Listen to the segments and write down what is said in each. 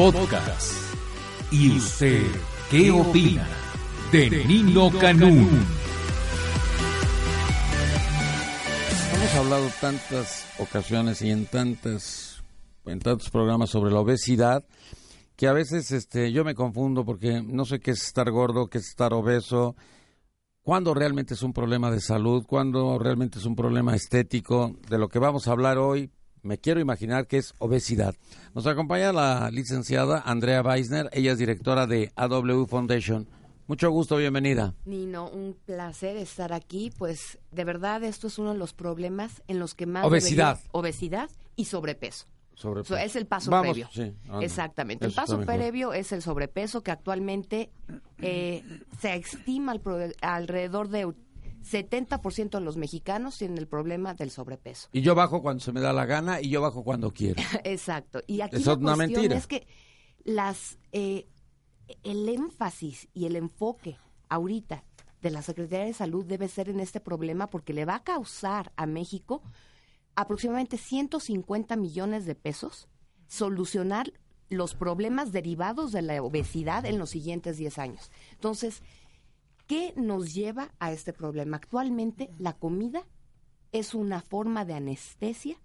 Podcast. ¿Y usted qué opina de Nino Canún? Hemos hablado tantas ocasiones y en tantas en tantos programas sobre la obesidad que a veces este yo me confundo porque no sé qué es estar gordo, qué es estar obeso, cuándo realmente es un problema de salud, cuándo realmente es un problema estético. De lo que vamos a hablar hoy, me quiero imaginar que es obesidad. Nos acompaña la licenciada Andrea Weisner, ella es directora de AW Foundation. Mucho gusto, bienvenida. Nino, un placer estar aquí. Pues de verdad esto es uno de los problemas en los que más... Obesidad. debería- obesidad y sobrepeso. Sobrepeso. So, es el paso Vamos, previo. sí, anda. Exactamente. El paso previo es el sobrepeso que actualmente eh, se estima al pro- alrededor de 70% de los mexicanos tienen el problema del sobrepeso. Y yo bajo cuando se me da la gana y yo bajo cuando quiero. Exacto. Y aquí Eso la cuestión mentira. es que las eh, el énfasis y el enfoque ahorita de la Secretaría de Salud debe ser en este problema porque le va a causar a México aproximadamente 150 millones de pesos solucionar los problemas derivados de la obesidad en los siguientes 10 años. Entonces, ¿qué nos lleva a este problema? Actualmente la comida es una forma de anestesia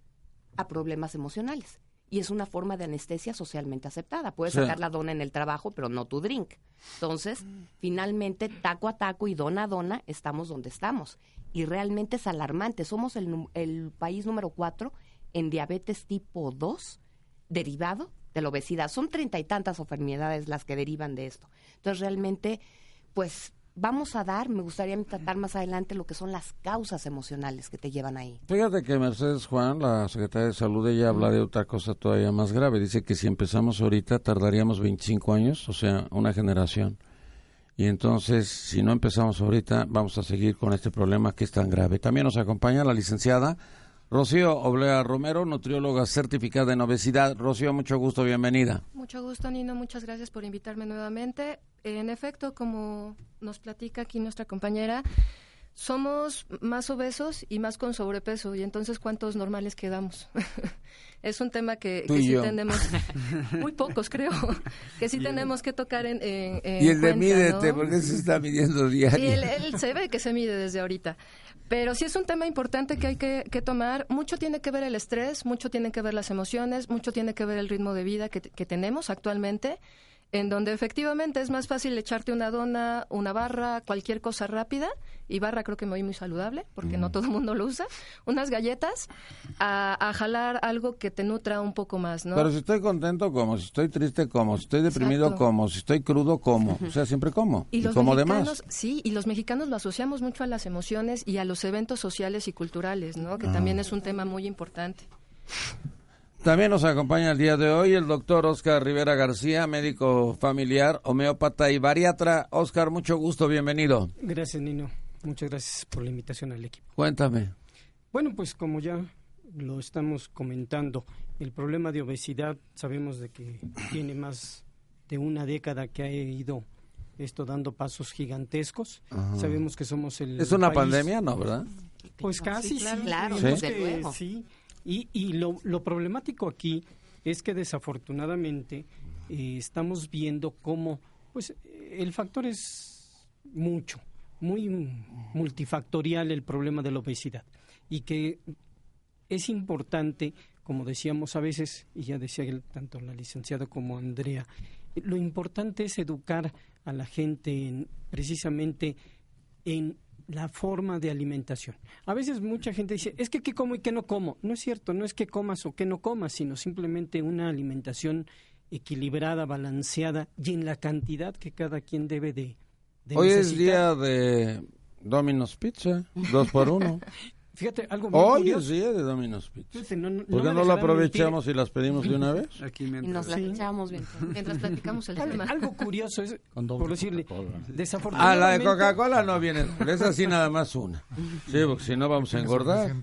a problemas emocionales. Y es una forma de anestesia socialmente aceptada. Puedes Sí. sacar la dona en el trabajo, pero no tu drink. Entonces, finalmente, taco a taco y dona a dona, estamos donde estamos. Y realmente es alarmante. Somos el, el país número cuatro en diabetes tipo 2 derivado de la obesidad. Son treinta y tantas enfermedades las que derivan de esto. Entonces, realmente, pues vamos a dar, me gustaría tratar más adelante lo que son las causas emocionales que te llevan ahí. Fíjate que Mercedes Juan, la secretaria de Salud, ella habla de otra cosa todavía más grave. Dice que si empezamos ahorita tardaríamos 25 años, o sea, una generación. Y entonces, si no empezamos ahorita, vamos a seguir con este problema que es tan grave. También nos acompaña la licenciada Rocío Oblea Romero, nutrióloga certificada en obesidad. Rocío, mucho gusto, bienvenida. Mucho gusto, Nino. Muchas gracias por invitarme nuevamente. En efecto, como nos platica aquí nuestra compañera, somos más obesos y más con sobrepeso. Y entonces, ¿cuántos normales quedamos? es un tema que, que sí yo. tenemos, muy pocos creo, que sí tenemos que tocar en, en- en y el de cuenta, mídete, ¿no? porque se está midiendo diario. Y él, él se ve que se mide desde ahorita. Pero sí es un tema importante que hay que, que tomar. Mucho tiene que ver el estrés, mucho tiene que ver las emociones, mucho tiene que ver el ritmo de vida que, que tenemos actualmente, en donde efectivamente es más fácil echarte una dona, una barra, cualquier cosa rápida, y barra creo que me oí muy saludable, porque no todo el mundo lo usa, unas galletas, a, a jalar algo que te nutra un poco más, ¿no? Pero si estoy contento, como. Si estoy triste, como. Si estoy deprimido, Exacto. como. Si estoy crudo, como. O sea, siempre como. Y los como demás. sí, y los mexicanos lo asociamos mucho a las emociones y a los eventos sociales y culturales, ¿no? Que también es un tema muy importante. También nos acompaña el día de hoy el doctor Oscar Rivera García, médico familiar, homeópata y bariatra. Oscar, mucho gusto, bienvenido. Gracias, Nino. Muchas gracias por la invitación al equipo. Cuéntame. Bueno, pues como ya lo estamos comentando, el problema de obesidad sabemos de que tiene más de una década que ha ido esto dando pasos gigantescos. Sabemos que somos el ¿Es una país- pandemia, no, verdad? Pues casi, sí. claro, claro, desde que luego. sí. Y, y lo, lo problemático aquí es que desafortunadamente eh, estamos viendo cómo pues el factor es mucho, muy multifactorial el problema de la obesidad. Y que es importante, como decíamos a veces, y ya decía tanto la licenciada como Andrea, lo importante es educar a la gente en- precisamente en la forma de alimentación. A veces mucha gente dice, es que qué como y qué no como. No es cierto, no es que comas o que no comas, sino simplemente una alimentación equilibrada, balanceada y en la cantidad que cada quien debe de, de Hoy es día de Domino's Pizza, dos por uno. Fíjate, algo muy Hoy es curioso. día de Domino's Pizza. Fíjate, no- no ¿Por qué me no lo aprovechamos y las pedimos de una vez? Aquí Y mientras... nos la Sí. echábamos bien. Mientras platicamos el tema. algo curioso es, por decirle, Coca-Cola. Ah, la desafortunadamente... de Coca-Cola no viene, esa sí nada más una. Sí, porque si no vamos a engordar.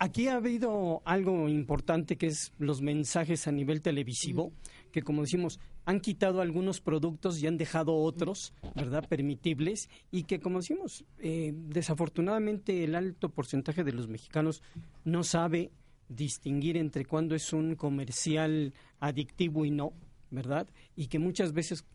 Aquí ha habido algo importante que es los mensajes a nivel televisivo, que como decimos, han quitado algunos productos y han dejado otros, ¿verdad?, permitibles, y que como decimos, eh, desafortunadamente el alto porcentaje de los mexicanos no sabe distinguir entre cuándo es un comercial adictivo y no, ¿verdad? Y que muchas veces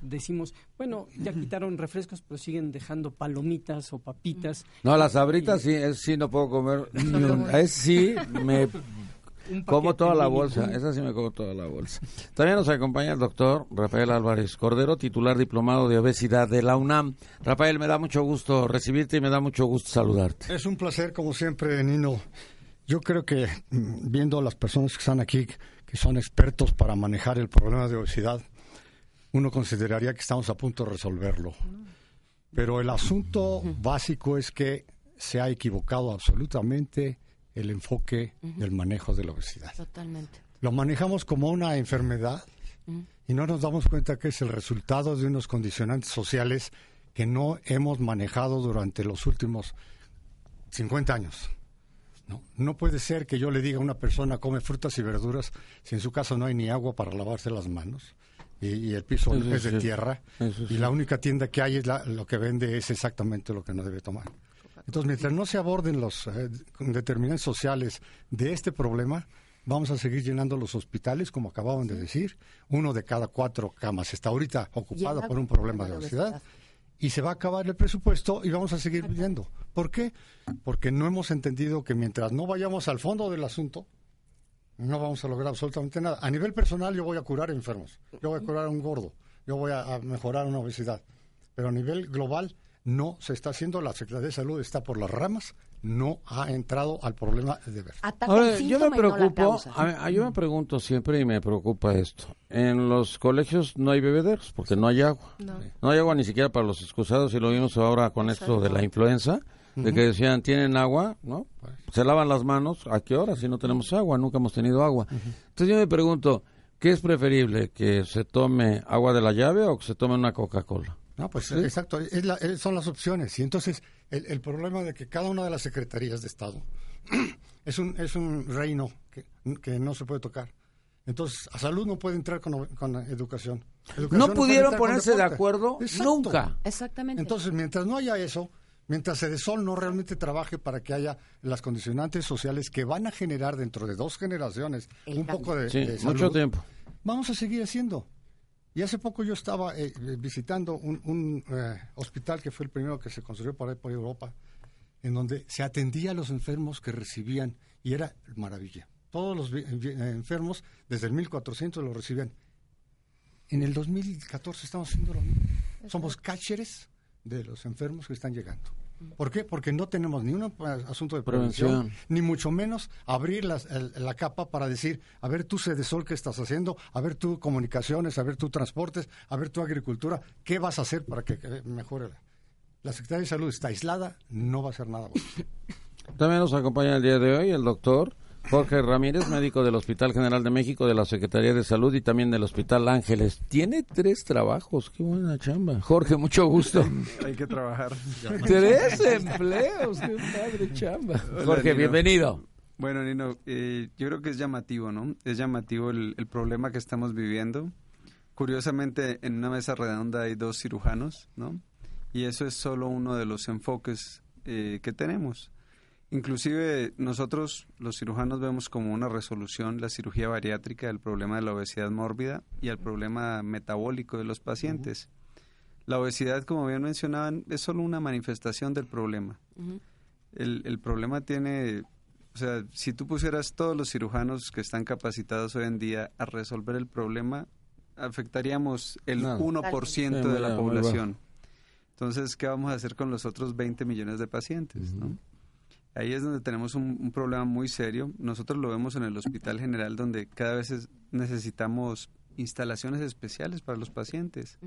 decimos, bueno, ya quitaron refrescos, pero siguen dejando palomitas o papitas. No, las abritas sí, es sí no puedo comer. Es sí, me como toda la bolsa, esa sí me como toda la bolsa. También nos acompaña el doctor Rafael Álvarez Cordero, titular diplomado de obesidad de la UNAM. Rafael, me da mucho gusto recibirte y me da mucho gusto saludarte. Es un placer, como siempre, Nino. Yo creo que mm, viendo a las personas que están aquí, que son expertos para manejar el problema de obesidad, uno consideraría que estamos a punto de resolverlo. Pero el asunto básico es que se ha equivocado absolutamente el enfoque del manejo de la obesidad. Totalmente. Lo manejamos como una enfermedad y no nos damos cuenta que es el resultado de unos condicionantes sociales que no hemos manejado durante los últimos 50 años. No, no puede ser que yo le diga a una persona come frutas y verduras si en su casa no hay ni agua para lavarse las manos y, el piso es de tierra y la única tienda que hay es lo que vende es exactamente lo que no debe tomar. Entonces, mientras no se aborden los eh, determinantes sociales de este problema, vamos a seguir llenando los hospitales, como acababan de decir. Uno de cada cuatro camas está ahorita ocupada por un problema de obesidad. Y se va a acabar el presupuesto y vamos a seguir viviendo. ¿Por qué? Porque no hemos entendido que mientras no vayamos al fondo del asunto, no vamos a lograr absolutamente nada. A nivel personal yo voy a curar enfermos, yo voy a curar a un gordo, yo voy a mejorar una obesidad. Pero a nivel global no se está haciendo, la Secretaría de Salud está por las ramas, no ha entrado al problema de ver. Ahora, yo me preocupo, yo me pregunto siempre y me preocupa esto. En los colegios no hay bebederos porque no hay agua. No, hay agua ni siquiera para los excusados y lo vimos ahora con esto de la influenza, de que decían, ¿tienen agua? ¿No? Se lavan las manos, ¿a qué hora si no tenemos agua? Nunca hemos tenido agua. Entonces yo me pregunto, ¿qué es preferible? ¿Que se tome agua de la llave o que se tome una Coca-Cola? No, pues exacto, son las opciones. Y entonces el, problema de que cada una de las secretarías de Estado es un, es un reino que, que no se puede tocar. Entonces, a salud no puede entrar con, con educación. no pudieron ponerse de acuerdo nunca. Exactamente. Entonces, mientras no haya eso, mientras Edesol no realmente trabaje para que haya las condicionantes sociales que van a generar dentro de dos generaciones un poco de, sí, mucho tiempo. Vamos a seguir haciendo. Y hace poco yo estaba eh, eh, visitando un, eh, hospital que fue el primero que se construyó por ahí por Europa, en donde se atendía a los enfermos que recibían, y era maravilla. Todos los enfermos, desde el 1400 lo recibían. En el 2014 estamos haciendo lo mismo. Somos cácheres de los enfermos que están llegando. ¿Por qué? Porque no tenemos ni un asunto de prevención, ni mucho menos abrir la capa para decir, a ver tú Sol, ¿qué estás haciendo? A ver tú comunicaciones, a ver tú transportes, a ver tu agricultura, ¿qué vas a hacer para que mejore? La Secretaría de Salud está aislada, no va a hacer nada. También nos acompaña el día de hoy el doctor Jorge Ramírez, médico del Hospital General de México, de la Secretaría de Salud y también del Hospital Ángeles. Tiene tres trabajos, qué buena chamba. Jorge, mucho gusto. Hay que trabajar. Tres empleos, qué padre chamba. Jorge, bienvenido. Bueno, Nino, eh, yo creo que es llamativo, ¿no? Es llamativo el, problema que estamos viviendo. Curiosamente, en una mesa redonda hay dos cirujanos, ¿no? Y eso es solo uno de los enfoques eh, que tenemos. Inclusive nosotros los cirujanos vemos como una resolución la cirugía bariátrica del problema de la obesidad mórbida y el problema metabólico de los pacientes. La obesidad, como bien mencionaban, es solo una manifestación del problema. el, el, problema tiene, o sea, si tú pusieras todos los cirujanos que están capacitados hoy en día a resolver el problema, afectaríamos el 1% de la población. Entonces, ¿qué vamos a hacer con los otros 20 millones de pacientes? ¿no? Ahí es donde tenemos un, problema muy serio. Nosotros lo vemos en el Hospital General, donde cada vez necesitamos instalaciones especiales para los pacientes.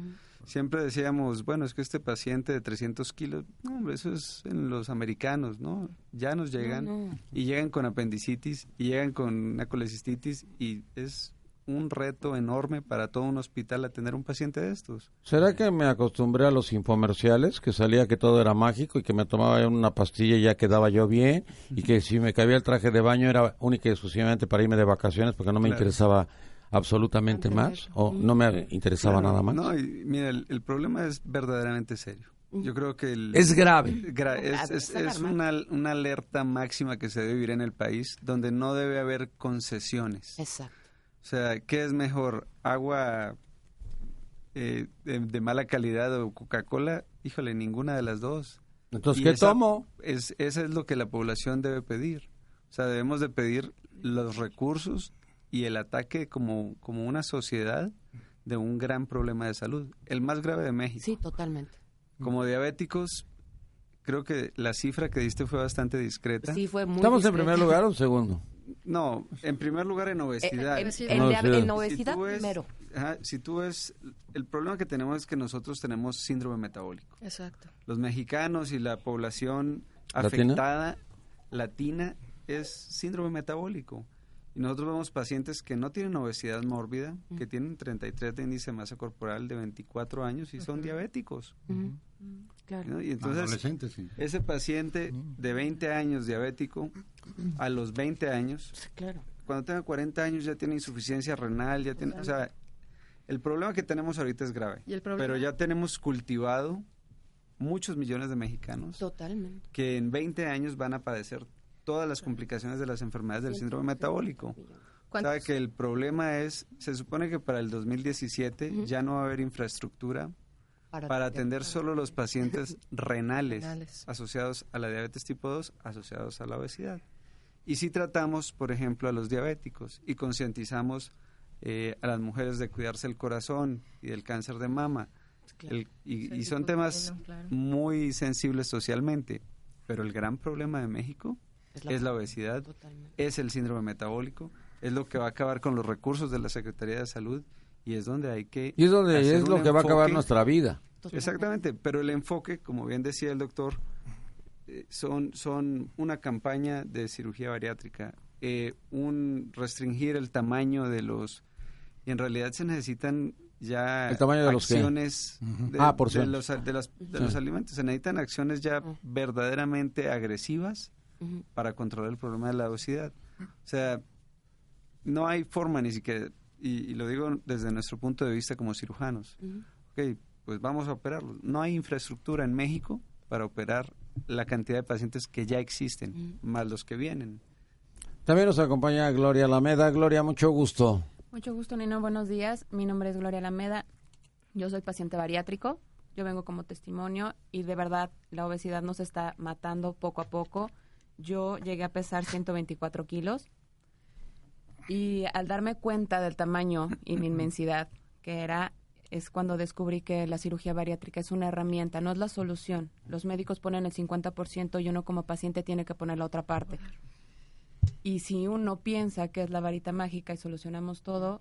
Siempre decíamos, bueno, es que este paciente de 300 kilos, no, hombre, eso es en los americanos, ¿no? Ya nos llegan y llegan con apendicitis y llegan con una colecistitis y es un reto enorme para todo un hospital atender un paciente de estos. ¿Será que me acostumbré a los infomerciales, que salía que todo era mágico y que me tomaba una pastilla y ya quedaba yo bien y que si me cabía el traje de baño era única y exclusivamente para irme de vacaciones porque no me interesaba absolutamente más o no me interesaba nada más? No, mira, el, problema es verdaderamente serio. Yo creo que el, es grave. gra- es, es- es una, una alerta máxima que se debe vivir en el país donde no debe haber concesiones. Exacto. O sea, ¿qué es mejor? ¿Agua eh, de, de mala calidad o Coca-Cola? Híjole, ninguna de las dos. Entonces, Y ¿qué esa- tomo? Es, eso es lo que la población debe pedir. O sea, debemos de pedir los recursos y el ataque como, como una sociedad de un gran problema de salud. El más grave de México. Sí, totalmente. Como diabéticos, creo que la cifra que diste fue bastante discreta. Sí, fue muy ¿Estamos en primer lugar o en segundo? No, en primer lugar en Eh, obesidad. en, Obesidad. en obesidad ves- primero. ajá, si tú ves, el problema que tenemos es que nosotros tenemos síndrome metabólico. Exacto. Los mexicanos y la población ¿Latina? afectada latina es síndrome metabólico. Y nosotros vemos pacientes que no tienen obesidad mórbida, que tienen 33 de índice de masa corporal de 24 años y son diabéticos. Claro. ¿no? Y entonces, Adolescentes, sí. ese paciente de 20 años diabético, a los 20 años, Claro. cuando tenga 40 años ya tiene insuficiencia renal, ya tiene, o sea, el problema que tenemos ahorita es grave. ¿Y el problema? Pero ya tenemos cultivado muchos millones de mexicanos Totalmente. que en 20 años van a padecer todas las complicaciones de las enfermedades del síndrome metabólico. ¿Cuántos- Sabe que el problema es, se supone que para el 2017 Ujú. ya no va a haber infraestructura para atender solo los pacientes renales Renales. asociados a la diabetes tipo 2, asociados a la obesidad. Y si tratamos, por ejemplo, a los diabéticos y concientizamos eh, a las mujeres de cuidarse el corazón y del cáncer de mama, el- y, son temas claro. muy sensibles socialmente, pero el gran problema de México es la obesidad, Totalmente. es el síndrome metabólico, es lo que va a acabar con los recursos de la Secretaría de Salud y es donde hay que... Y es donde hacer es lo que va a acabar nuestra vida. Totalmente. Exactamente, pero el enfoque, como bien decía el doctor, eh, son, son una campaña de cirugía bariátrica, eh, un restringir el tamaño de los... Y en realidad se necesitan ya ¿El tamaño de los qué? acciones de, Ah, de porciones. los, de las- de Sí. los alimentos. Se necesitan acciones ya verdaderamente agresivas Para controlar el problema de la obesidad. O sea, no hay forma ni siquiera, y, y lo digo desde nuestro punto de vista como cirujanos, Ujú. ok, pues vamos a operarlo. No hay infraestructura en México para operar la cantidad de pacientes que ya existen, más los que vienen. También nos acompaña Gloria Alameda. Gloria, mucho gusto. Mucho gusto, Nino. Buenos días. Mi nombre es Gloria Alameda. Yo soy paciente bariátrico. Yo vengo como testimonio y de verdad la obesidad nos está matando poco a poco. Yo llegué a pesar 124 kilos y al darme cuenta del tamaño y mi inmensidad que era, es cuando descubrí que la cirugía bariátrica es una herramienta, no es la solución. Los médicos ponen el 50% y uno como paciente tiene que poner la otra parte. Y si uno piensa que es la varita mágica y solucionamos todo,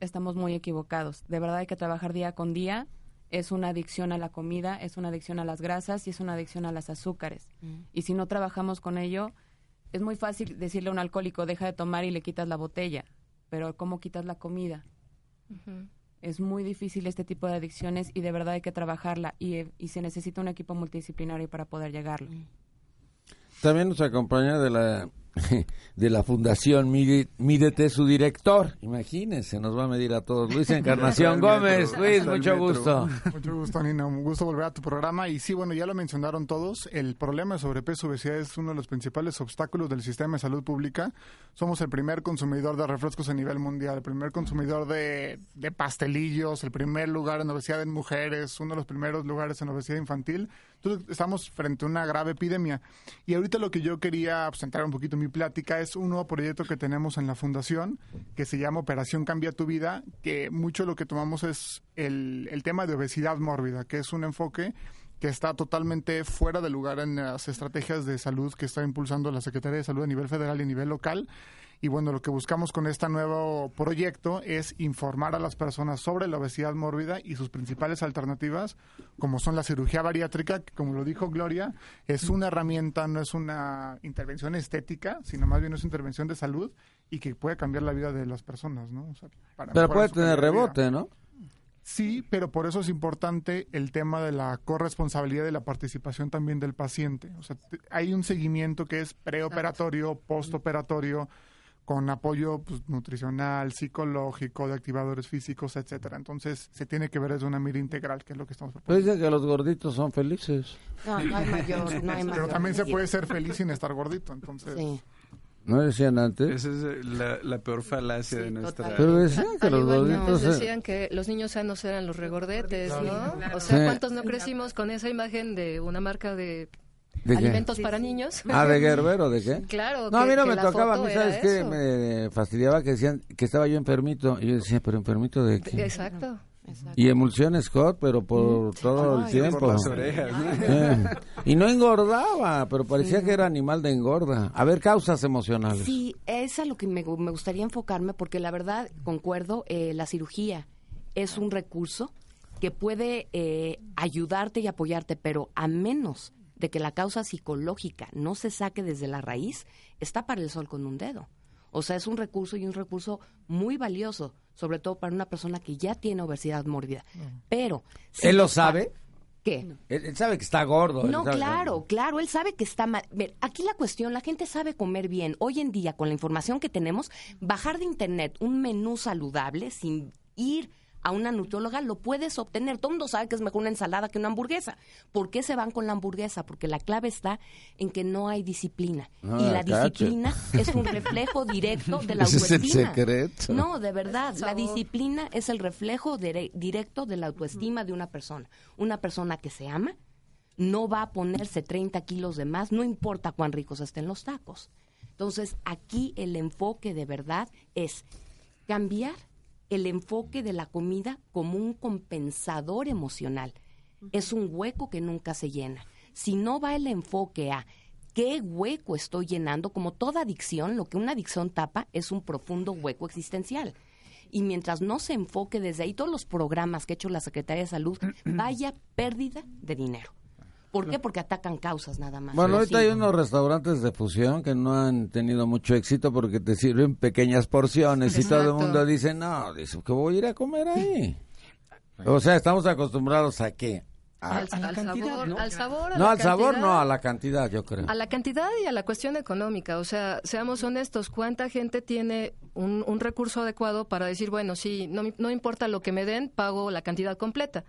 estamos muy equivocados. De verdad hay que trabajar día con día. Es una adicción a la comida, es una adicción a las grasas y es una adicción a las azúcares. Y si no trabajamos con ello, es muy fácil decirle a un alcohólico, deja de tomar y le quitas la botella. Pero ¿cómo quitas la comida? Es muy difícil este tipo de adicciones y de verdad hay que trabajarla. Y, eh, y se necesita un equipo multidisciplinario para poder llegarlo. También nos acompaña de la de la Fundación Mídete su director. Imagínense, nos va a medir a todos. Luis Encarnación Gómez. metro, Luis, mucho metro. gusto. Mucho gusto, Nina. Un gusto volver a tu programa. Y sí, bueno, ya lo mencionaron todos. El problema de sobrepeso y obesidad es uno de los principales obstáculos del sistema de salud pública. Somos el primer consumidor de refrescos a nivel mundial, el primer consumidor de, de pastelillos, el primer lugar en obesidad en mujeres, uno de los primeros lugares en obesidad infantil. Estamos frente a una grave epidemia. Y ahorita lo que yo quería pues, centrar un poquito mi plática es un nuevo proyecto que tenemos en la Fundación que se llama Operación Cambia tu Vida, que mucho lo que tomamos es el, el tema de obesidad mórbida, que es un enfoque que está totalmente fuera de lugar en las estrategias de salud que está impulsando la Secretaría de Salud a nivel federal y a nivel local. Y bueno, lo que buscamos con este nuevo proyecto es informar a las personas sobre la obesidad mórbida y sus principales alternativas, como son la cirugía bariátrica, que como lo dijo Gloria, es una herramienta, no es una intervención estética, sino más bien es una intervención de salud y que puede cambiar la vida de las personas, ¿no? O sea, para Pero puede tener vida. rebote, ¿no? Sí, pero por eso es importante el tema de la corresponsabilidad y la participación también del paciente. O sea, hay un seguimiento que es preoperatorio, postoperatorio, con apoyo pues, nutricional, psicológico, de activadores físicos, etcétera. Entonces, se tiene que ver desde una mira integral, que es lo que estamos Pues proponiendo. dicen que los gorditos son felices. No, no hay mayor, no hay Pero mayor también se puede ser feliz sin estar gordito, entonces... Sí. ¿No decían antes? Esa es eh, la, la peor falacia Sí, de nuestra... total. Pero decían que los gorditos... decían que los niños sanos eran los regordetes, ¿no? O sea, ¿cuántos no crecimos con esa imagen de una marca de ¿De qué? alimentos para niños? Ah, ¿de Gerber o de qué? Claro. No, a que- mí no que me tocaba, a mí, ¿sabes qué? eso. Me fastidiaba que decían que estaba yo enfermito. Y yo decía, ¿pero enfermito de qué? Exacto. Y emulsión Scott, pero por todo el tiempo. Por las orejas. ¿no? Eh, Y no engordaba, pero parecía que era animal de engorda. A ver, causas emocionales. Sí, es a lo que me, me gustaría enfocarme porque la verdad, concuerdo, eh, la cirugía es un recurso que puede eh, ayudarte y apoyarte, pero a menos de que la causa psicológica no se saque desde la raíz, está para el sol con un dedo. O sea, es un recurso y un recurso muy valioso, sobre todo para una persona que ya tiene obesidad mórbida. Pero... si ¿Él lo sabe? ¿Qué? Él, él sabe que está gordo. No, claro, claro, él sabe que está mal. Ver, aquí la cuestión, la gente sabe comer bien. Hoy en día, con la información que tenemos, bajar de internet un menú saludable sin ir a una nutrióloga lo puedes obtener. Todo el mundo sabe que es mejor una ensalada que una hamburguesa. ¿Por qué se van con la hamburguesa? Porque la clave está en que no hay disciplina. Ah, y la disciplina es un reflejo directo de la Ese es el autoestima. secreto. No, de verdad, la disciplina es el reflejo dire- directo de la autoestima de una persona. Una persona que se ama no va a ponerse 30 kilos de más, no importa cuán ricos estén los tacos. Entonces, aquí el enfoque de verdad es cambiar el enfoque de la comida como un compensador emocional. Es un hueco que nunca se llena. Si no va el enfoque a qué hueco estoy llenando, como toda adicción, lo que una adicción tapa es un profundo hueco existencial. Y mientras no se enfoque desde ahí todos los programas que ha hecho la Secretaría de Salud, vaya pérdida de dinero. ¿Por qué? Porque atacan causas nada más. Bueno, No ahorita hay sirven. unos restaurantes de fusión que no han tenido mucho éxito porque te sirven pequeñas porciones y todo el Exacto. mundo dice, no, dice, que voy a ir a comer ahí. O sea, estamos acostumbrados a qué? A- Al, a al cantidad, sabor, ¿no? al sabor. a no la al sabor, cantidad. no, a la cantidad, yo creo. A la cantidad y a la cuestión económica. O sea, seamos honestos, ¿cuánta gente tiene un, un recurso adecuado para decir, bueno, sí, no, no importa lo que me den, pago la cantidad completa?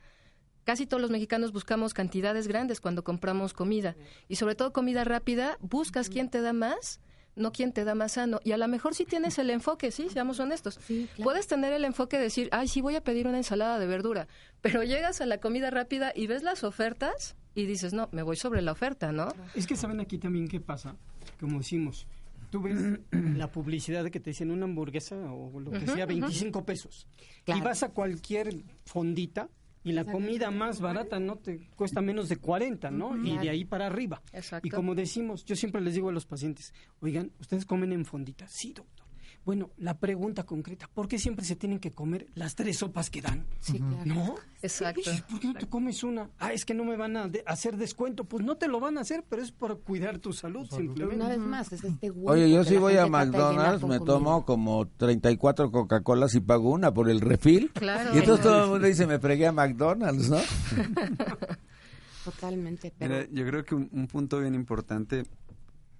Casi todos los mexicanos buscamos cantidades grandes cuando compramos comida. Y sobre todo comida rápida, buscas quién te da más, no quién te da más sano. Y a lo mejor sí tienes el enfoque, sí, seamos honestos. Sí, claro. Puedes tener el enfoque de decir, ay, sí voy a pedir una ensalada de verdura. Pero llegas a la comida rápida y ves las ofertas y dices, no, me voy sobre la oferta, ¿no? Es que saben aquí también qué pasa, como decimos, tú ves la publicidad de que te dicen una hamburguesa o lo que sea, 25 pesos. Claro. Y vas a cualquier fondita y la comida más barata no te cuesta menos de 40, ¿no? Y de ahí para arriba. Exacto. Y como decimos, yo siempre les digo a los pacientes, oigan, ¿ustedes comen en fondita? Sí, doctor. Bueno, la pregunta concreta, ¿por qué siempre se tienen que comer las tres sopas que dan? Sí, claro. ¿No? Exacto. ¿Por qué no te comes una? Ah, es que no me van a de- hacer descuento. Pues no te lo van a hacer, pero es por cuidar tu salud, simplemente. Una vez más, es este hueco Oye, yo que sí voy a McDonald's, me comida. tomo como 34 Coca-Colas y pago una por el refil. Claro. Y entonces todo el mundo dice, me fregué a McDonald's, ¿no? Totalmente, pero Mira, yo creo que un, un punto bien importante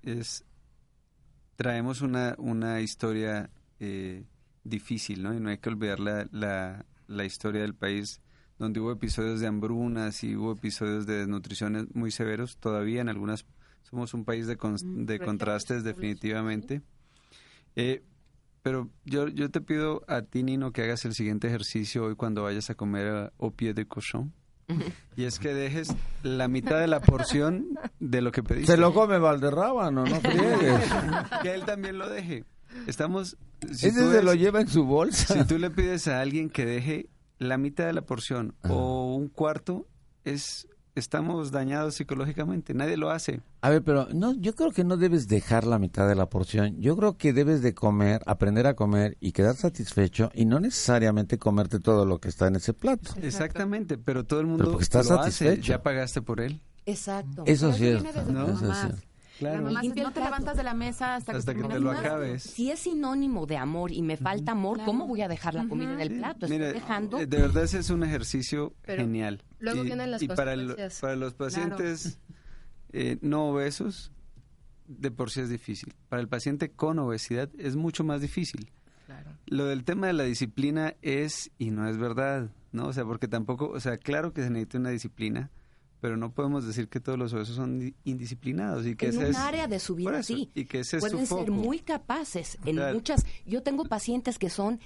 es traemos una, una historia eh, difícil, ¿no? Y no hay que olvidar la, la, la historia del país donde hubo episodios de hambrunas y hubo episodios de desnutriciones muy severos. Todavía en algunas somos un país de, cons- Mm, de contrastes definitivamente. Eh, pero yo, yo te pido a ti, Nino, que hagas el siguiente ejercicio hoy cuando vayas a comer a, au pied de cochon. Y es que dejes la mitad de la porción de lo que pediste. Se lo come Valderrábano, no friegues. Que él también lo deje. Estamos... si Ese se lo lleva en su bolsa. Si tú le pides a alguien que deje la mitad de la porción o un cuarto, es estamos dañados psicológicamente. Nadie lo hace. A ver, pero no, yo creo que no debes dejar la mitad de la porción. Yo creo que debes de comer, aprender a comer y quedar satisfecho y no necesariamente comerte todo lo que está en ese plato. Exactamente, pero todo el mundo Pero porque estás lo hace. satisfecho. Ya pagaste por él. exacto. Eso es. La mamá no te plato. levantas de la mesa hasta, Hasta que te terminas lo tu plato". acabes. Si es sinónimo de amor y me falta amor, ¿cómo voy a dejar la comida en el plato? Mire, dejando. eh, de verdad ese es un ejercicio Pero genial. luego y, vienen las y para, el- para los pacientes eh, no obesos, de por sí es difícil. Para el paciente con obesidad es mucho más difícil. Lo del tema de la disciplina es y no es verdad, ¿no? O sea, porque tampoco, o sea, claro que se necesita una disciplina, pero no podemos decir que todos los obesos son di- indisciplinados y que en ese un es área de su vida eso, sí. y que ese es Pueden su ser foco. muy capaces en Claro. muchas. Yo tengo pacientes que son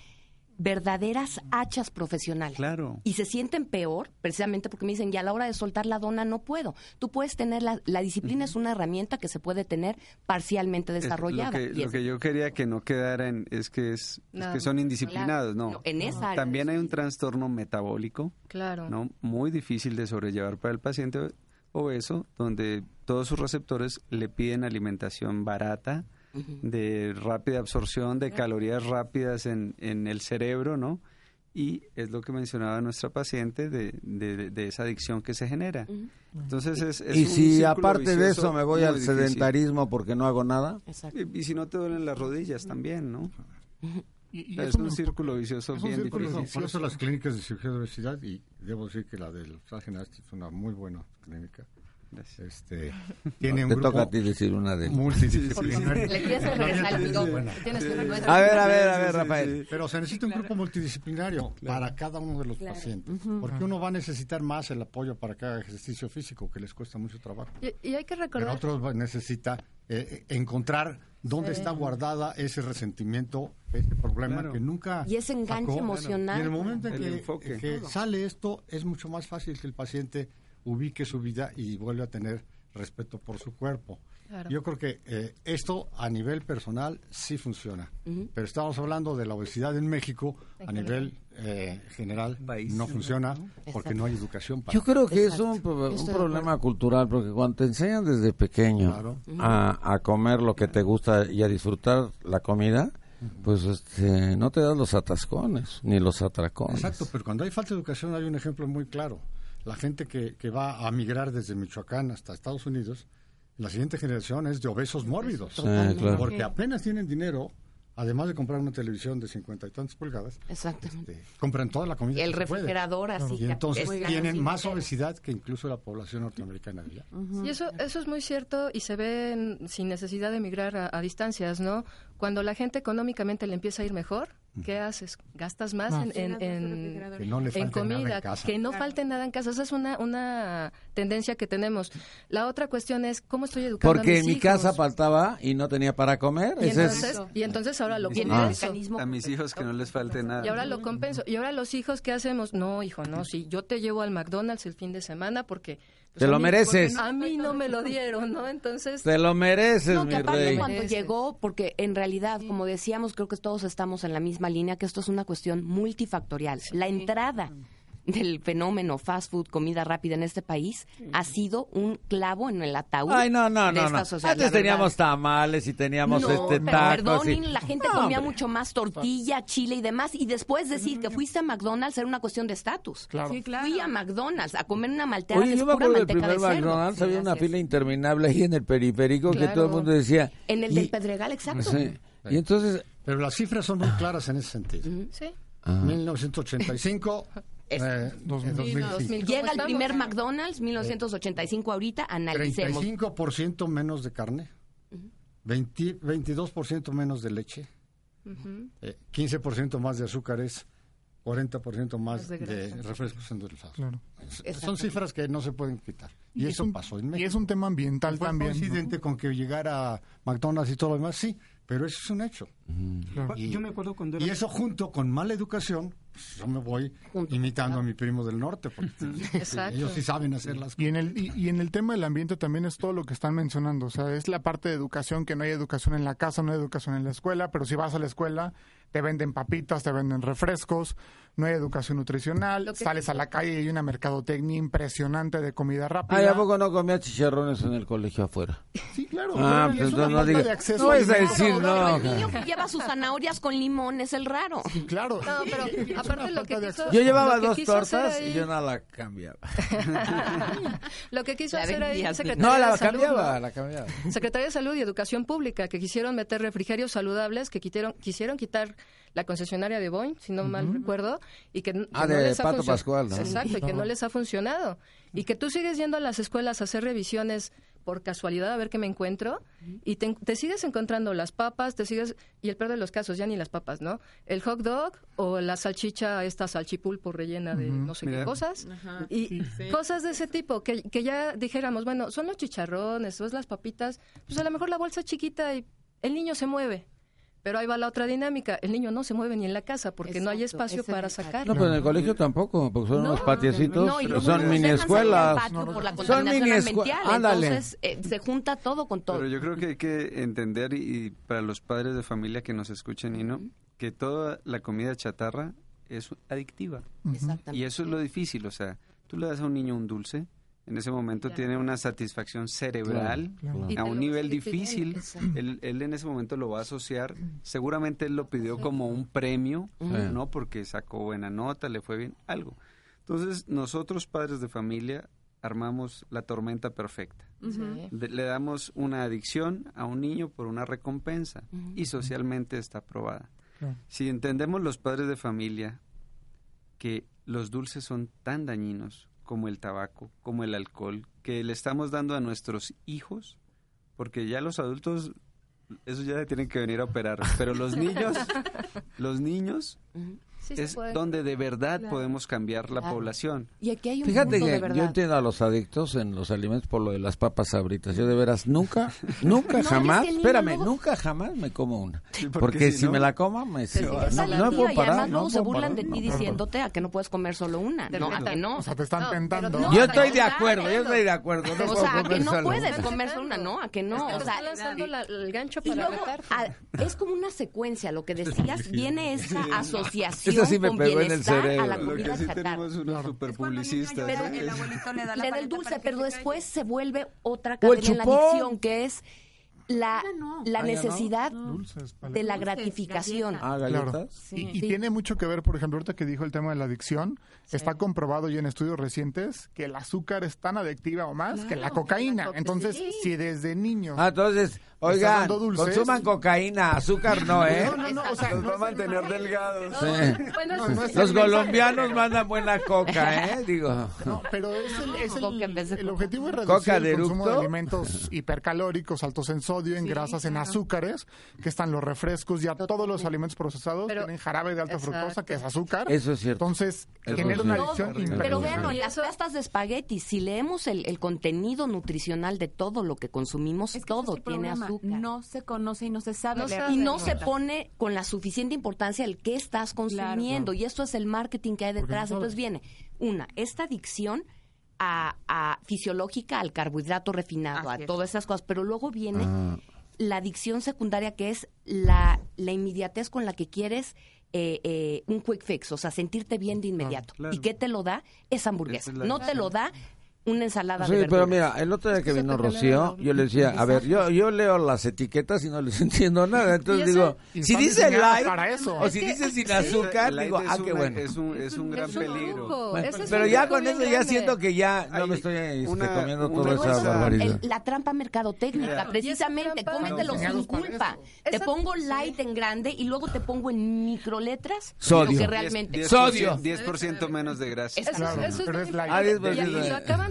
verdaderas hachas profesionales. Claro. Y se sienten peor precisamente porque me dicen, y a la hora de soltar la dona no puedo. Tú puedes tener, la, la disciplina es una herramienta que se puede tener parcialmente Es- desarrollada. Lo que, y lo es- que yo quería que no quedara en, es que es, es No, que son indisciplinados, claro. no. No, en esa área También hay un trastorno metabólico, Claro. ¿no? Muy difícil de sobrellevar para el paciente obeso, donde todos sus receptores le piden alimentación barata, de rápida absorción, de calorías rápidas en, en el cerebro, ¿no? Y es lo que mencionaba nuestra paciente de, de- de esa adicción que se genera. Entonces es, es y un si aparte de eso me voy al difícil. sedentarismo porque no hago nada. Y, y si no te duelen las rodillas también, ¿no? Y, y es un círculo vicioso es un bien círculo difícil. Por eso las clínicas de cirugía de obesidad, y debo decir que la del Hospital es una muy buena clínica. Este, tiene un Te grupo toca a ti decir una de multidisciplinario. Le tienes que regresar el micrófono. Bueno. Tienes que A ver, a ver, a ver, Rafael. Pero se necesita un grupo multidisciplinario para cada uno de los pacientes, porque uno va a necesitar más el apoyo para que haga ejercicio físico, que les cuesta mucho trabajo. Y, y hay que Pero recordar... otros va- necesita eh, encontrar dónde está guardada ese resentimiento, ese problema Claro. que nunca Y ese enganche sacó. emocional. Y en el momento en El que, enfoque. que sale esto, es mucho más fácil que el paciente ubique su vida y vuelva a tener respeto por su cuerpo. Claro. Yo creo que eh, esto a nivel personal sí funciona, pero estamos hablando de la obesidad en México, a nivel eh, general País. no funciona porque no hay educación para Yo creo que es un, un estoy problema cultural, porque cuando te enseñan desde pequeño Claro. a, a comer lo que te gusta y a disfrutar la comida, pues este, no te das los atascones ni los atracones. Exacto, pero cuando hay falta de educación hay un ejemplo muy claro. La gente que, que va a migrar desde Michoacán hasta Estados Unidos, la siguiente generación es de obesos mórbidos. Sí, claro. Porque apenas tienen dinero, además de comprar una televisión de cincuenta y tantas pulgadas, Exactamente. este, compran toda la comida. El que se puede. refrigerador así. Y entonces que- tienen más obesidad que incluso la población norteamericana. de allá. Y eso, eso es muy cierto y se ve sin necesidad de emigrar a, a distancias, ¿no? Cuando la gente económicamente le empieza a ir mejor, ¿qué haces? Gastas más en, en- en- Que no le en falte nada comida, en que no falte nada en casa. Esa es una, una tendencia que tenemos. La otra cuestión es cómo estoy educando a Porque mis en mi hijos? casa faltaba y no tenía para comer. Y Ese es- entonces, y entonces ahora lo Ah. compenso. mecanismo A mis hijos que no les falte nada. Y ahora lo compenso. Y ahora los hijos, ¿qué hacemos? No, hijo, no, si yo te llevo al McDonald's el fin de semana porque... pues, Te lo mí- mereces. porque A mí no me lo dieron, ¿no? Entonces... Te lo mereces, No, mi que aparte rey. cuando llegó, porque en realidad, como decíamos, creo que todos estamos en la misma línea, que esto es una cuestión multifactorial. La entrada del fenómeno fast food, comida rápida en este país, ha sido un clavo en el ataúd. Ay, no, no, de no, esta no. sociedad, Antes teníamos tamales y teníamos No, este pero tacos. perdonen, y- la gente No, comía hombre. mucho más tortilla, chile y demás, y después decir que fuiste a McDonald's era una cuestión de estatus. Claro. Sí, claro. Fui a McDonald's a comer una malteada que Oye, es yo me pura acuerdo del primer de cerdo. McDonald's, había una fila interminable ahí en el periférico que todo el mundo decía. En el y- del Pedregal, exacto. Sí. Y entonces, Pero las cifras son muy claras en ese sentido. Sí. Ah. 1985, Es- eh, 2005. 2000. Llega el ¿Cómo primer? McDonald's, 1985 ahorita, analicemos. 35% menos de carne, 20 22% menos de leche, eh, 15% más de azúcares, 40% más Más de de, refrescos endulzados. Claro. Son cifras que no se pueden quitar. Y, es eso un- pasó en Y México. es un tema ambiental Fue también. ¿no? coincidente con que llegara McDonald's y todo lo demás, sí, pero eso es un hecho. Claro. Y- Yo me acuerdo cuando era... Y eso junto con mala educación, pues, yo me voy imitando a mi primo del norte, porque ellos sí saben hacer las Y en, el, y, y en el tema del ambiente también es todo lo que están mencionando. O sea, es la parte de educación, que no hay educación en la casa, no hay educación en la escuela, pero si vas a la escuela, te venden papitas, te venden refrescos, no hay educación nutricional, sales a la calle y hay una mercadotecnia impresionante de comida rápida. ay, ¿a poco no comía chicharrones en el colegio afuera? Sí, claro. Ah, pero pues es una no diga- de acceso no es a decir, no. el niño que lleva sus zanahorias con limón es el raro. Claro. No, pero aparte lo que falta de quiso- acceso. Yo llevaba que dos tortas ahí- y yo no la cambiaba. Lo que quiso La hacer ahí vendías, Secretaría No, de la Salud, cambiaba, ¿no? la cambiaba. Secretaría de Salud y Educación Pública, que quisieron meter refrigerios saludables, que quisieron, quisieron quitar la concesionaria de Boeing, si no mal recuerdo, y que, que Ah, no de les ha Pato Pascual, ¿no? Exacto, y que no les ha funcionado. Y que tú sigues yendo a las escuelas a hacer revisiones por casualidad a ver qué me encuentro y te, te sigues encontrando las papas, te sigues y el peor de los casos ya ni las papas, ¿no? El hot dog o la salchicha esta salchipulpo rellena de no sé qué cosas Ajá. y cosas de ese tipo que, que ya dijéramos, bueno, son los chicharrones, o es las papitas, pues a lo mejor la bolsa es chiquita y el niño se mueve. Pero ahí va la otra dinámica. El niño no se mueve ni en la casa porque no hay espacio para sacarlo. No, pero en el colegio tampoco, porque son No, unos patiecitos, No, y luego son los mini escuelas. Son mini escue- ambiental, ándale. Entonces eh, se junta todo con todo. Pero yo creo que hay que entender, y, y para los padres de familia que nos escuchen, y no, que toda la comida chatarra es adictiva. Exactamente. Y eso es lo difícil, o sea, tú le das a un niño un dulce, en ese momento tiene una satisfacción cerebral Claro, a un nivel difícil. Él, él en ese momento lo va a asociar, seguramente él lo pidió como un premio, Sí. ¿no? Porque sacó buena nota, le fue bien, algo. Entonces, nosotros padres de familia armamos la tormenta perfecta. Le damos una adicción a un niño por una recompensa y socialmente está aprobada. Claro. Si entendemos los padres de familia que los dulces son tan dañinos como el tabaco, como el alcohol, que le estamos dando a nuestros hijos, porque ya los adultos, eso ya tienen que venir a operar, pero los niños, los niños. Sí se es donde de verdad podemos cambiar la Claro. población. Y aquí hay un Fíjate de que yo entiendo a los adictos en los alimentos por lo de las papas sabritas. Yo de veras nunca, nunca No, y es jamás, que espérame, luego- nunca jamás me como una. Sí, porque Porque si si no- me la como, me no, sigues no, no puedo parar. no luego se puedo burlan parar, de ti puedo diciéndote a que no puedes comer solo una. No, a que no. O sea, te están tentando. no, Yo estoy de acuerdo, yo estoy de acuerdo. No O puedo sea, a que no puedes comer solo una, ¿no? A que no. O sea, lanzando la- el gancho para es como una secuencia, lo que decías, viene esa asociación Eso sí me pegó en el a cerebro. la Lo comida que sí chatarra. tenemos unos super publicistas. Pero- ¿eh? el abuelito le da la Le da el paleta dulce, para que pero se después se vuelve otra cadena en la adicción, que es la, no. la Ah, no. necesidad Dulces, de la gratificación. Ah, Claro. Y, y Sí. tiene mucho que ver, por ejemplo, ahorita que dijo el tema de la adicción, está comprobado ya en estudios recientes que el azúcar es tan adictiva o más que la cocaína. la co- Entonces, sí. si desde niños... Ah, entonces, oigan, dulces? consuman cocaína, azúcar no, ¿eh? No, no, no, o sea, Nos va a mantener delgados. Sí. Bueno, No, no es Los colombianos mandan buena coca, ¿eh? Digo. No, pero es el, es el- objetivo es Coca reducir de el consumo de alimentos hipercalóricos, altos en sodio, en grasas, en azúcares, que están los refrescos, ya todos los alimentos procesados Pero- tienen jarabe de alta Exacto. fructosa, que es azúcar. Eso es cierto. Entonces, Eso genera sí. una adicción pero vean, Y las pastas de espagueti, si leemos el, el contenido nutricional de todo lo que consumimos, Es que ese todo es tiene problema. azúcar. No se conoce y no se sabe. No leer sabe. y no se pone con la suficiente importancia el qué estás consumiendo. Y esto es el marketing que hay no detrás. Entonces viene, una, esta adicción a, a fisiológica, al carbohidrato refinado, Así a es. todas esas cosas. Pero luego viene Ah, la adicción secundaria que es la, la inmediatez con la que quieres eh, eh, un quick fix, o sea, sentirte bien de inmediato. claro. ¿Y qué te lo da? Hamburguesa. Es la no te lo da una ensalada Sí, de pero verduras. mira, el otro día que vino Rocío, yo le decía, a ver, yo, yo leo las etiquetas y no les entiendo nada. Entonces digo, si dice light para eso. o si Es que- dice sin sí. azúcar, digo, es ah, qué una- bueno. Es un, es un gran Es un peligro. es Pero un ya con eso ya siento que ya no Hay me estoy este, una- comiendo una toda Pero esa barbaridad. el- la trampa mercadotécnica, Mira. precisamente, cómetelo sin culpa. Te pongo light en grande y luego te pongo en microletras Sodio. lo que 10%, realmente... 10%, Sodio. 10% menos de grasa. Eso, es pero light.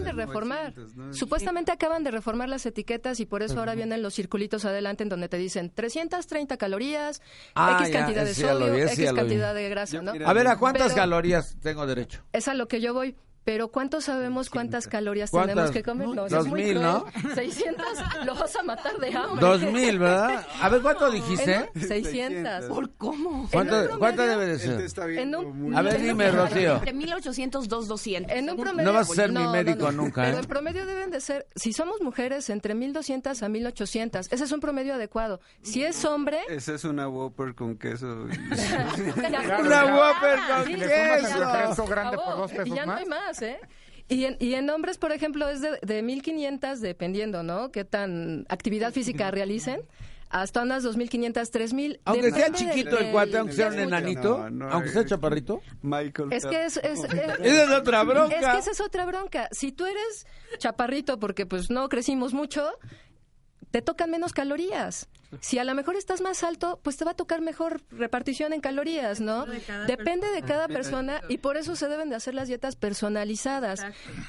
Acaban de reformar. 900, ¿no? Supuestamente acaban de reformar las etiquetas y por eso ahora vienen los circulitos adelante en donde te dicen 330 calorías, Ah, X ya, cantidad de lo sodio, vi, X cantidad de grasa, Yo, ¿no? mira, A ver, ¿a cuántas Pero- calorías tengo derecho? Es a lo que yo voy. Pero ¿cuántos sabemos cuántas calorías ¿Cuántas? tenemos que comer? No, Dos es muy mil, cruel. ¿no? 600, lo vas a matar de hambre. Dos mil, ¿verdad? A ver, ¿cuánto dijiste? En un- 600. ¿Por cómo? ¿Cuánto, promedio- cuánto debe de ser? está En viendo un- A ver, en un dime, promedio- Rocío. De 1800, 200. En un promedio, No vas a ser mi no, no, médico no. nunca, Pero ¿eh? en promedio deben de ser, si somos mujeres, entre 1200 a 1800. Ese es un promedio adecuado. Si es hombre, Esa es una Whopper con queso. Una. Whopper con queso. grande por dos pesos y ya no más. Más, ¿eh? Y en, y en hombres, por ejemplo, es de, de 1500, dependiendo, ¿no? Qué tan actividad física realicen, hasta unas 2500, 3000. Aunque sea chiquito el cuate, aunque sea un enanito, No, no, aunque sea eh, chaparrito. Michael. Es que es, es, es- Esa es otra bronca. Es que esa es otra bronca. Si tú eres chaparrito porque pues no crecimos mucho, te tocan menos calorías. Si a lo mejor estás más alto, pues te va a tocar mejor repartición en calorías, ¿no? Depende de cada persona y por eso se deben de hacer las dietas personalizadas.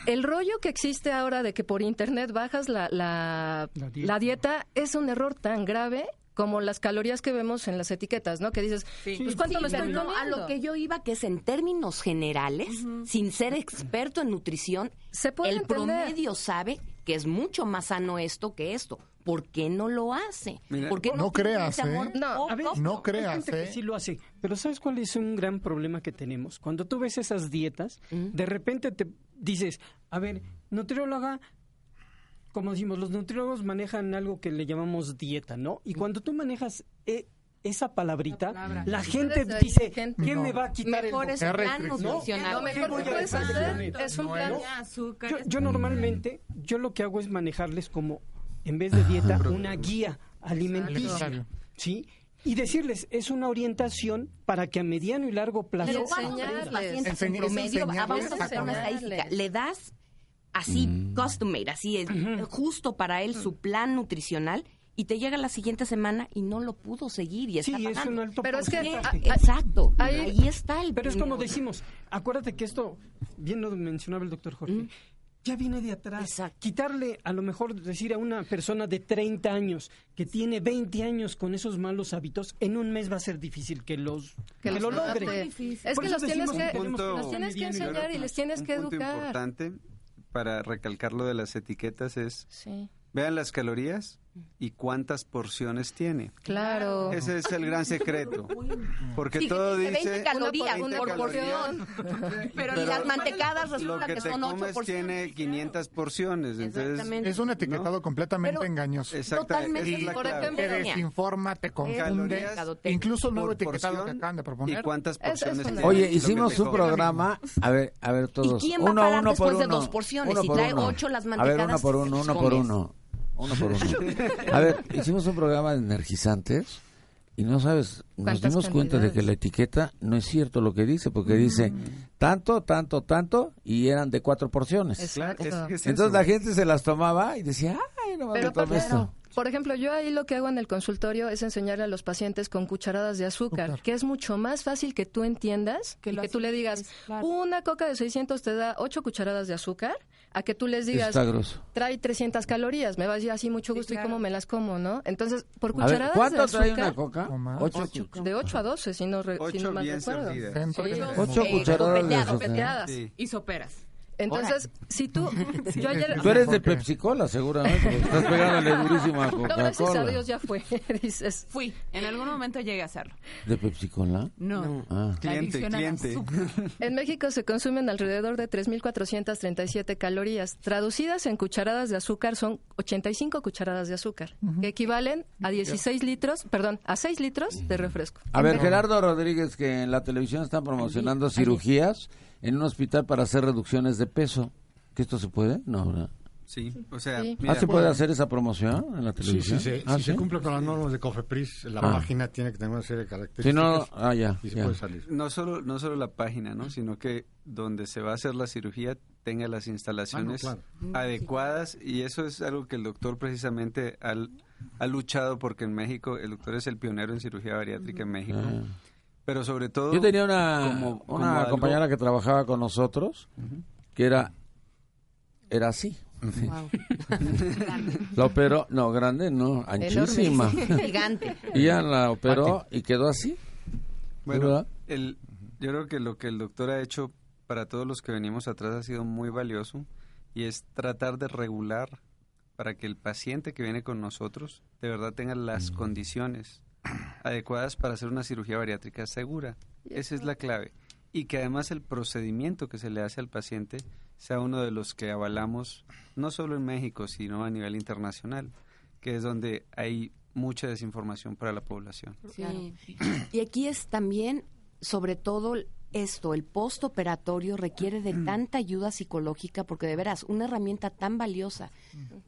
El rollo que existe ahora de que por internet bajas la, la, La dieta. la dieta es un error tan grave como las calorías que vemos en las etiquetas, ¿no? Que dices, pues cuánto Sí, me estoy no, a lo que yo iba, que es en términos generales, sin ser experto en nutrición, Se puede el entender. promedio sabe que es mucho más sano esto que esto. ¿Por qué no lo hace? Mira, ¿Por qué no creas, ¿eh? amor No, A ver, propio? No Hay creas, que ¿eh? sí lo hace, pero ¿sabes cuál es un gran problema que tenemos? Cuando tú ves esas dietas, de repente te dices, a ver, nutrióloga, como decimos, los nutriólogos manejan algo que le llamamos dieta, ¿no? Y cuando tú manejas eh, esa palabrita, la gente dice, gente. ¿quién me va a quitar Mejor el es Es un plan nutricional. Lo mejor voy puedes hacer? es un plan. azúcar. Yo, yo normalmente, yo lo que hago es manejarles como, en vez de dieta, una guía alimenticia. ¿Sí? Y decirles, es una orientación para que a mediano y largo plazo... Pero ¿cuántos de los enseñarles. pacientes en Enseñ- es promedio? Ah, vamos a enseñarles hacer una estadística. Le das así, Mm. custom made, así es, justo para él su plan nutricional y te llega la siguiente semana y no lo pudo seguir y está Sí, es un alto Pero es que- Exacto. Ahí- Ahí está el Pero es como primero. decimos, acuérdate que esto, bien lo mencionaba el doctor Jorge, ya viene de atrás. Exacto. Quitarle, a lo mejor decir a una persona de 30 años que tiene 20 años con esos malos hábitos, en un mes va a ser difícil que los que, los lo logre. Es Por que los tienes que, punto- los tienes que enseñar y les tienes un que punto educar. importante para recalcar lo de las etiquetas es Sí, vean las calorías y cuántas porciones tiene. claro. Ese es el gran secreto. Porque Sí, todo dice 20 dice calorías una por porción. Pero, Pero las mantecadas lo resulta que que, te son 8 comes porciones. tiene 500 porciones. Entonces, Exactamente. Es un etiquetado completamente Pero- engañoso. exacta, Totalmente. esa es la Por clave. ejemplo, Te desinforma, te confunde. Calorías Incluso el nuevo etiquetado que acaban de ¿Y proponer. cuántas Eso es porciones tiene? Oye, hicimos un programa, a ver, a ver todos. ¿Y quién va a uno, parar uno después por de dos porciones? Uno Si trae ocho, las A ver, mantecadas, uno por ¿qué uno, uno por uno. Uno por uno. A ver, hicimos un programa de energizantes y no sabes, nos ¿Cuántas dimos cuenta de que la etiqueta no es cierto lo que dice, porque dice tanto, tanto, tanto y eran de cuatro porciones. Claro, es- Entonces eso. la gente se las tomaba y decía, ay, no me esto. por ejemplo, yo ahí lo que hago en el consultorio es enseñarle a los pacientes con cucharadas de azúcar, que es mucho más fácil que tú entiendas Que y lo que tú le digas, claro. una coca de 600 te da 8 cucharadas de azúcar, a que tú les digas, trae 300 calorías, me va a decir así mucho Sí, gusto y claro. cómo me las como, ¿no? Entonces, por A ver, cucharadas de ¿cuánto trae azúcar, una coca? O más. Ocho. de 8 a 12, si no, re- si Ocho no mal recuerdo. servidas. Centro Sí. de- Ocho cucharadas azúcar. Copeteadas. Sí. Y soperas. Entonces, si tú, yo ayer, Tú eres de ¿Por qué? Pepsi Cola, seguramente. Estás pegándole durísimo a no, gracias a Coca-Cola. Dios ya fue, dices. Fui. En algún momento llegué a hacerlo. ¿De Pepsi Cola? No. Ah. Cliente, cliente. En México se consumen alrededor de 3.437 calorías. Traducidas en cucharadas de azúcar son 85 cucharadas de azúcar, que equivalen a 16 litros, perdón, a 6 litros de refresco. A ver, Gerardo Rodríguez, que en la televisión están promocionando cirugías en un hospital para hacer reducciones de peso. ¿Que esto se puede? No, ¿verdad? Sí, o sea, Sí. mira, ¿Ah, se puede hacer esa promoción en la televisión? sí, sí, ¿Ah, si sí? se cumple con las normas de COFEPRIS, la Ah. página tiene que tener una serie de Si características no, ah, ya. y se ya. puede salir. no solo no solo la página, ¿no? Sino que donde se va a hacer la cirugía tenga las instalaciones Ah, no, adecuadas y eso es algo que el doctor precisamente al- ha luchado porque en México el doctor es el pionero en cirugía bariátrica en México. Pero sobre todo Yo tenía una, como- como una algo- compañera que trabajaba con nosotros que era era así. La operó, no, grande, no, anchísima. Gigante. Y ya la operó y quedó así. Bueno, ¿verdad? el, yo creo que lo que el doctor ha hecho para todos los que venimos atrás ha sido muy valioso y es tratar de regular para que el paciente que viene con nosotros de verdad tenga las condiciones adecuadas para hacer una cirugía bariátrica segura. Esa es la clave. Y que además el procedimiento que se le hace al paciente sea uno de los que avalamos no solo en México, sino a nivel internacional, que es donde hay mucha desinformación para la población. Sí. Y aquí es también, sobre todo, esto, el postoperatorio requiere de tanta ayuda psicológica, porque de veras, una herramienta tan valiosa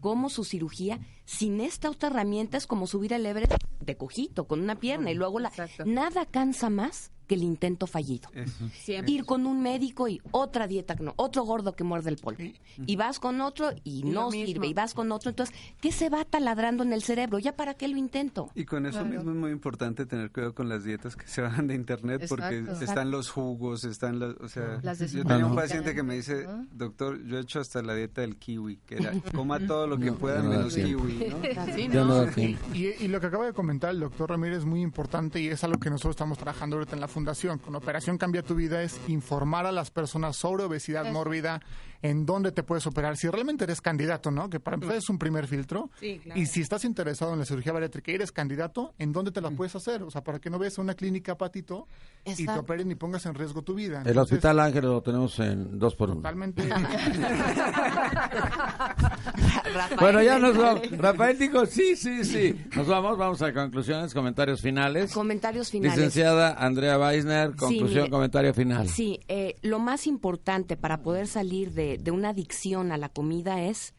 como su cirugía, sin esta otra herramienta es como subir el Everest de cojito, con una pierna, y luego la... Exacto. Nada cansa más que el intento fallido. Ir con un médico y otra dieta, no, otro gordo que muerde el polvo. Y vas con otro y, no sirve. Y vas con otro. Entonces, ¿qué se va taladrando en el cerebro? ¿Ya para qué lo intento? Y con eso mismo es muy importante tener cuidado con las dietas que se bajan de internet porque Exacto. están los jugos, están los, o sea, Las yo tenía un paciente que me dice, ¿no? doctor, yo he hecho hasta la dieta del kiwi, que era coma todo lo que No, pueda no menos kiwi, ¿no? Y, y lo que acaba de comentar el doctor Ramírez es muy importante y es algo que nosotros estamos trabajando ahorita en la fundación. Con Operación Cambia tu Vida es informar a las personas sobre obesidad mórbida, en dónde te puedes operar, si realmente eres candidato, ¿no? Que para empezar es un primer filtro. Sí, claro. Y si estás interesado en la cirugía bariátrica y eres candidato, ¿en dónde te la puedes hacer? O sea, para que no vayas a una clínica patito y te Exacto. operen y pongas en riesgo tu vida. El Hospital Ángel lo tenemos en dos por uno. Totalmente. Rafael, Bueno, ya nos vamos. Rafael dijo, sí, sí, sí. Nos vamos, vamos a conclusiones, comentarios finales. Comentarios finales. Licenciada Andrea Weisner, conclusión, mire, comentario final. Sí, eh, lo más importante para poder salir de, de una adicción a la comida es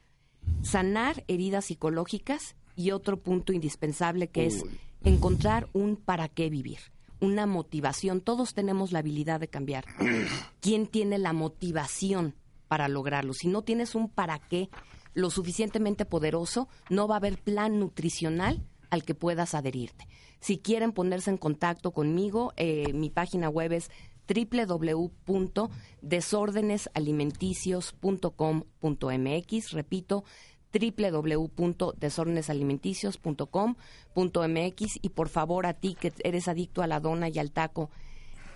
sanar heridas psicológicas y otro punto indispensable que es encontrar un para qué vivir, una motivación. Todos tenemos la habilidad de cambiar. ¿Quién tiene la motivación para lograrlo? Si no tienes un para qué lo suficientemente poderoso, no va a haber plan nutricional al que puedas adherirte. Si quieren ponerse en contacto conmigo, eh, mi página web es www.desordenesalimenticios.com.mx. Repito, www.desordenesalimenticios.com.mx y por favor a ti que eres adicto a la dona y al taco,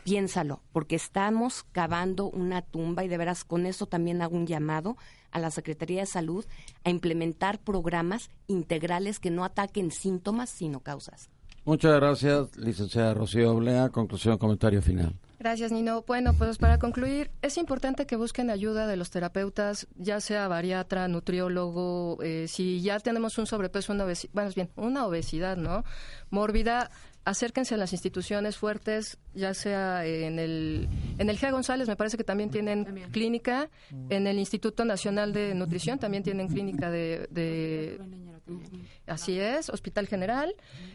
piénsalo, porque estamos cavando una tumba y de veras con eso también hago un llamado a la Secretaría de Salud a implementar programas integrales que no ataquen síntomas sino causas. Muchas gracias, licenciada Rocío Oblea. Conclusión, comentario final. Gracias, Nino. Bueno, pues para concluir, es importante que busquen ayuda de los terapeutas, ya sea bariatra, nutriólogo, eh, si ya tenemos un sobrepeso, una obesidad, bueno, es bien, una obesidad, ¿no? Mórbida, acérquense a las instituciones fuertes, ya sea en el, en el GEA González, me parece que también tienen clínica, en el Instituto Nacional de Nutrición también tienen clínica de, de Así es, Hospital General.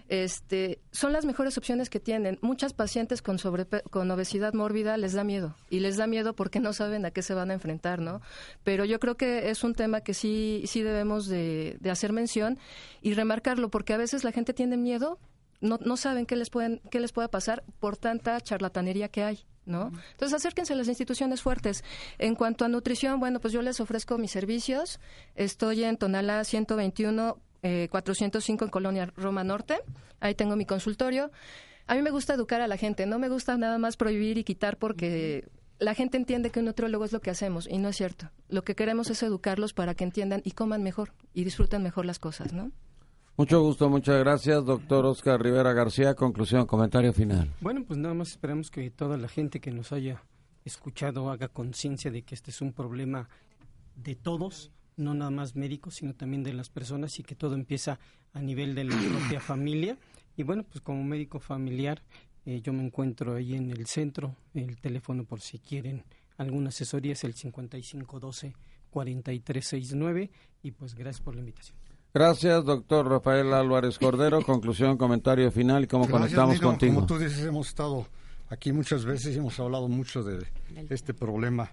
Este, son las mejores opciones que tienen. Muchas pacientes con sobrepe- con obesidad mórbida les da miedo y les da miedo porque no saben a qué se van a enfrentar, ¿no? Pero yo creo que es un tema que sí sí debemos de, de hacer mención y remarcarlo porque a veces la gente tiene miedo, no, no saben qué les pueden qué les pueda pasar por tanta charlatanería que hay. ¿No? Entonces acérquense a las instituciones fuertes. En cuanto a nutrición, bueno, pues yo les ofrezco mis servicios. Estoy en Tonalá 121 eh, 405 en Colonia Roma Norte. Ahí tengo mi consultorio. A mí me gusta educar a la gente, no me gusta nada más prohibir y quitar porque la gente entiende que un nutriólogo es lo que hacemos y no es cierto. Lo que queremos es educarlos para que entiendan y coman mejor y disfruten mejor las cosas, ¿no? Mucho gusto, muchas gracias, doctor Oscar Rivera García. Conclusión, comentario final. Bueno, pues nada más esperamos que toda la gente que nos haya escuchado haga conciencia de que este es un problema de todos, no nada más médicos, sino también de las personas y que todo empieza a nivel de la propia familia. Y bueno, pues como médico familiar, eh, yo me encuentro ahí en el centro, el teléfono por si quieren alguna asesoría es el 5512 4369 y pues gracias por la invitación. Gracias, doctor Rafael Álvarez Cordero. Conclusión, comentario final y cómo Gracias, conectamos Nino. contigo. Como tú dices, hemos estado aquí muchas veces y hemos hablado mucho de este problema.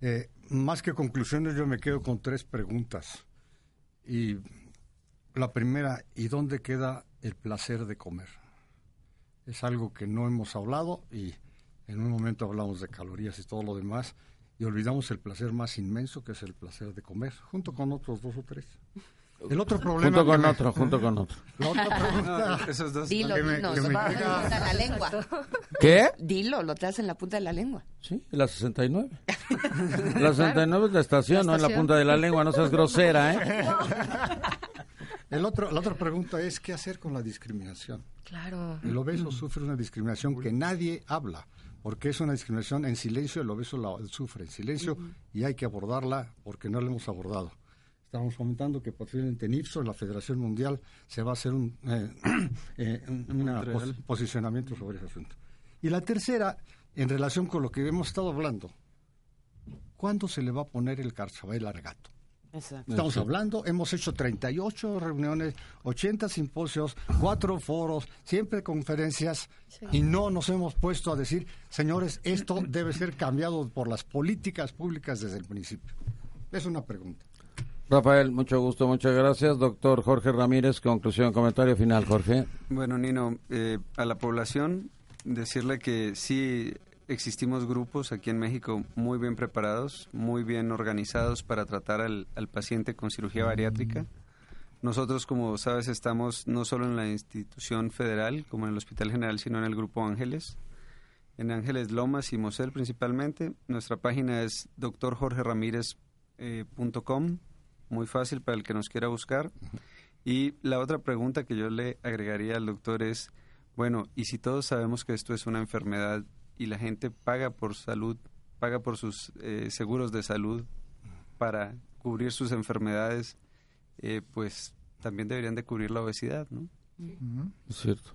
Eh, más que conclusiones, yo me quedo con tres preguntas. Y la primera, ¿y dónde queda el placer de comer? Es algo que no hemos hablado y en un momento hablamos de calorías y todo lo demás y olvidamos el placer más inmenso que es el placer de comer, junto con otros dos o tres. El otro problema... Junto con me- otro, junto con otro. La otra pregunta... No, esos dos. Dilo, que me- dilo, que me se va a llega- punta la lengua. ¿Qué? Dilo, lo traes en la punta de la lengua. Sí, la 69. La 69 es la estación, La no en la estación. punta de la lengua, no seas grosera, ¿eh? El otro, la otra pregunta es, ¿qué hacer con la discriminación? Claro. El obeso sufre una discriminación que nadie habla, porque es una discriminación en silencio, el obeso la sufre en silencio y hay que abordarla porque no la hemos abordado. Estamos comentando que posiblemente en IPSO, en la Federación Mundial, se va a hacer un eh, eh, un- una pos- posicionamiento sobre ese asunto. Y la tercera, en relación con lo que hemos estado hablando, ¿cuándo se le va a poner el carchabel al gato? Exacto. Estamos hablando, hemos hecho 38 reuniones, 80 simposios, cuatro foros, siempre conferencias y no nos hemos puesto a decir, señores, esto debe ser cambiado por las políticas públicas desde el principio. Es una pregunta. Rafael, mucho gusto, muchas gracias. Doctor Jorge Ramírez, conclusión, comentario final, Jorge. Bueno, Nino, eh, a la población decirle que sí existimos grupos aquí en México muy bien preparados, muy bien organizados para tratar al, paciente con cirugía bariátrica. Nosotros, como sabes, estamos no solo en la institución federal, como en el Hospital General, sino en el Grupo Ángeles, en Ángeles Lomas y Mosel principalmente. Nuestra página es doctorjorgeramirez.com, muy fácil para el que nos quiera buscar. Y la otra pregunta que yo le agregaría al doctor es, bueno, y si todos sabemos que esto es una enfermedad y la gente paga por salud, paga por sus eh, seguros de salud para cubrir sus enfermedades, eh, pues también deberían de cubrir la obesidad, ¿no? Es cierto.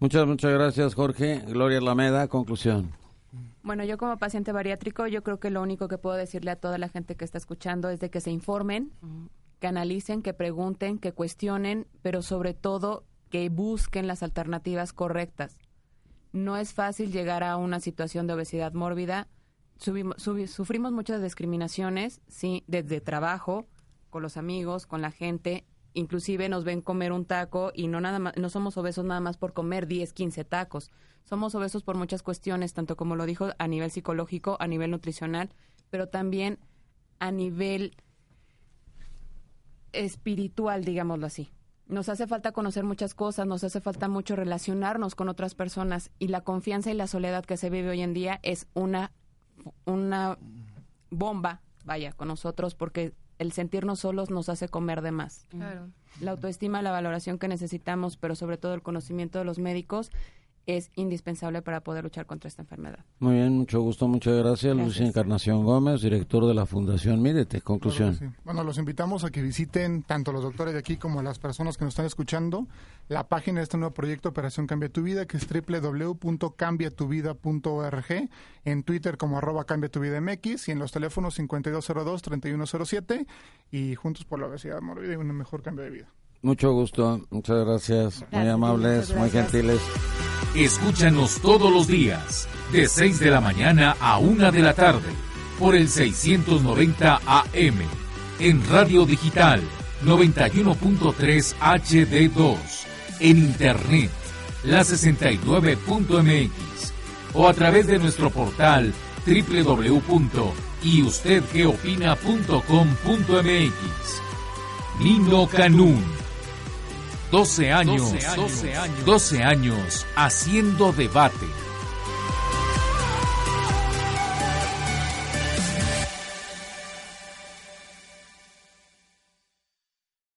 Muchas, muchas gracias, Jorge. Gloria Alameda, conclusión. Bueno, yo como paciente bariátrico, yo creo que lo único que puedo decirle a toda la gente que está escuchando es de que se informen, que analicen, que pregunten, que cuestionen, pero sobre todo que busquen las alternativas correctas. No es fácil llegar a una situación de obesidad mórbida. Subimos- subi- sufrimos muchas discriminaciones, sí, desde trabajo, con los amigos, con la gente. Inclusive nos ven comer un taco y no nada más, no somos obesos nada más por comer 10, 15 tacos. Somos obesos por muchas cuestiones, tanto como lo dijo a nivel psicológico, a nivel nutricional, pero también a nivel espiritual, digámoslo así. Nos hace falta conocer muchas cosas, nos hace falta mucho relacionarnos con otras personas y la confianza y la soledad que se vive hoy en día es una, una bomba, vaya, con nosotros porque el sentirnos solos nos hace comer de más. Claro. La autoestima, la valoración que necesitamos, pero sobre todo el conocimiento de los médicos es indispensable para poder luchar contra esta enfermedad. Muy bien, mucho gusto, muchas gracias. Gracias. Luis Encarnación Gómez, director de la Fundación Mírete. Conclusión. Claro que sí. Bueno, los invitamos a que visiten tanto los doctores de aquí como las personas que nos están escuchando la página de este nuevo proyecto Operación Cambia Tu Vida, que es www.cambiatuvida.org, en Twitter como arroba Cambia Tu Vida MX y en los teléfonos 5202-3107 y Juntos por la Obesidad Mórbida y un mejor cambio de vida. Mucho gusto, muchas gracias. Muy amables, muy gracias. gentiles. Escúchanos todos los días, de 6 de la mañana a 1 de la tarde, por el 690 AM, en Radio Digital 91.3 HD2, en Internet, la 69.mx, o a través de nuestro portal www.yustedqueopina.com.mx. Nino Canún. 12 años, 12 años, 12 años haciendo debate